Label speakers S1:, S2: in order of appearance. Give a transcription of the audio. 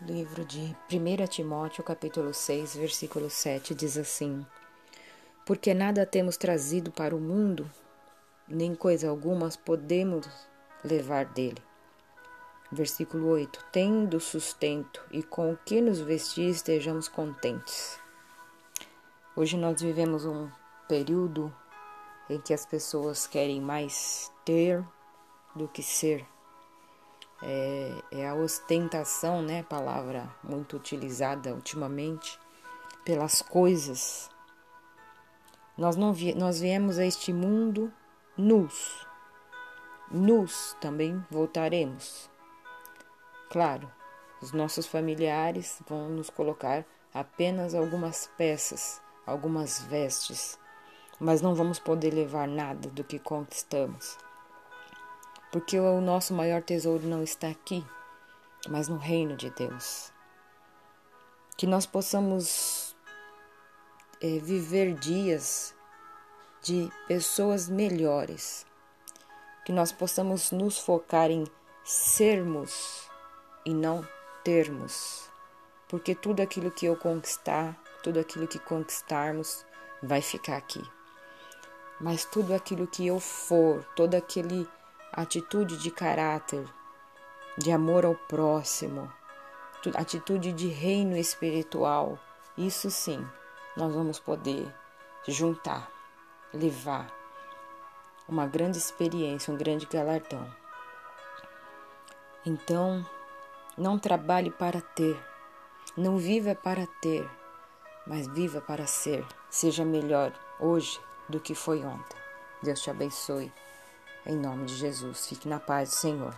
S1: Livro de 1 Timóteo, capítulo 6, versículo 7, diz assim: Porque nada temos trazido para o mundo, nem coisa alguma podemos levar dele. Versículo 8: Tendo sustento e com o que nos vestir estejamos contentes. Hoje nós vivemos um período em que as pessoas querem mais ter do que ser é, é a ostentação, né? Palavra muito utilizada ultimamente pelas coisas. Nós não vi, nós viemos a este mundo nus. Nus também voltaremos. Claro, os nossos familiares vão nos colocar apenas algumas peças, algumas vestes, mas não vamos poder levar nada do que conquistamos porque o nosso maior tesouro não está aqui, mas no reino de Deus. Que nós possamos é, viver dias de pessoas melhores, que nós possamos nos focar em sermos e não termos, porque tudo aquilo que eu conquistar, tudo aquilo que conquistarmos vai ficar aqui. Mas tudo aquilo que eu for, todo aquele atitude de caráter, de amor ao próximo, atitude de reino espiritual, isso sim, nós vamos poder juntar, levar uma grande experiência, um grande galardão. Então, não trabalhe para ter, não viva para ter, mas viva para ser. Seja melhor hoje do que foi ontem. Deus te abençoe. Em nome de Jesus, fique na paz do Senhor.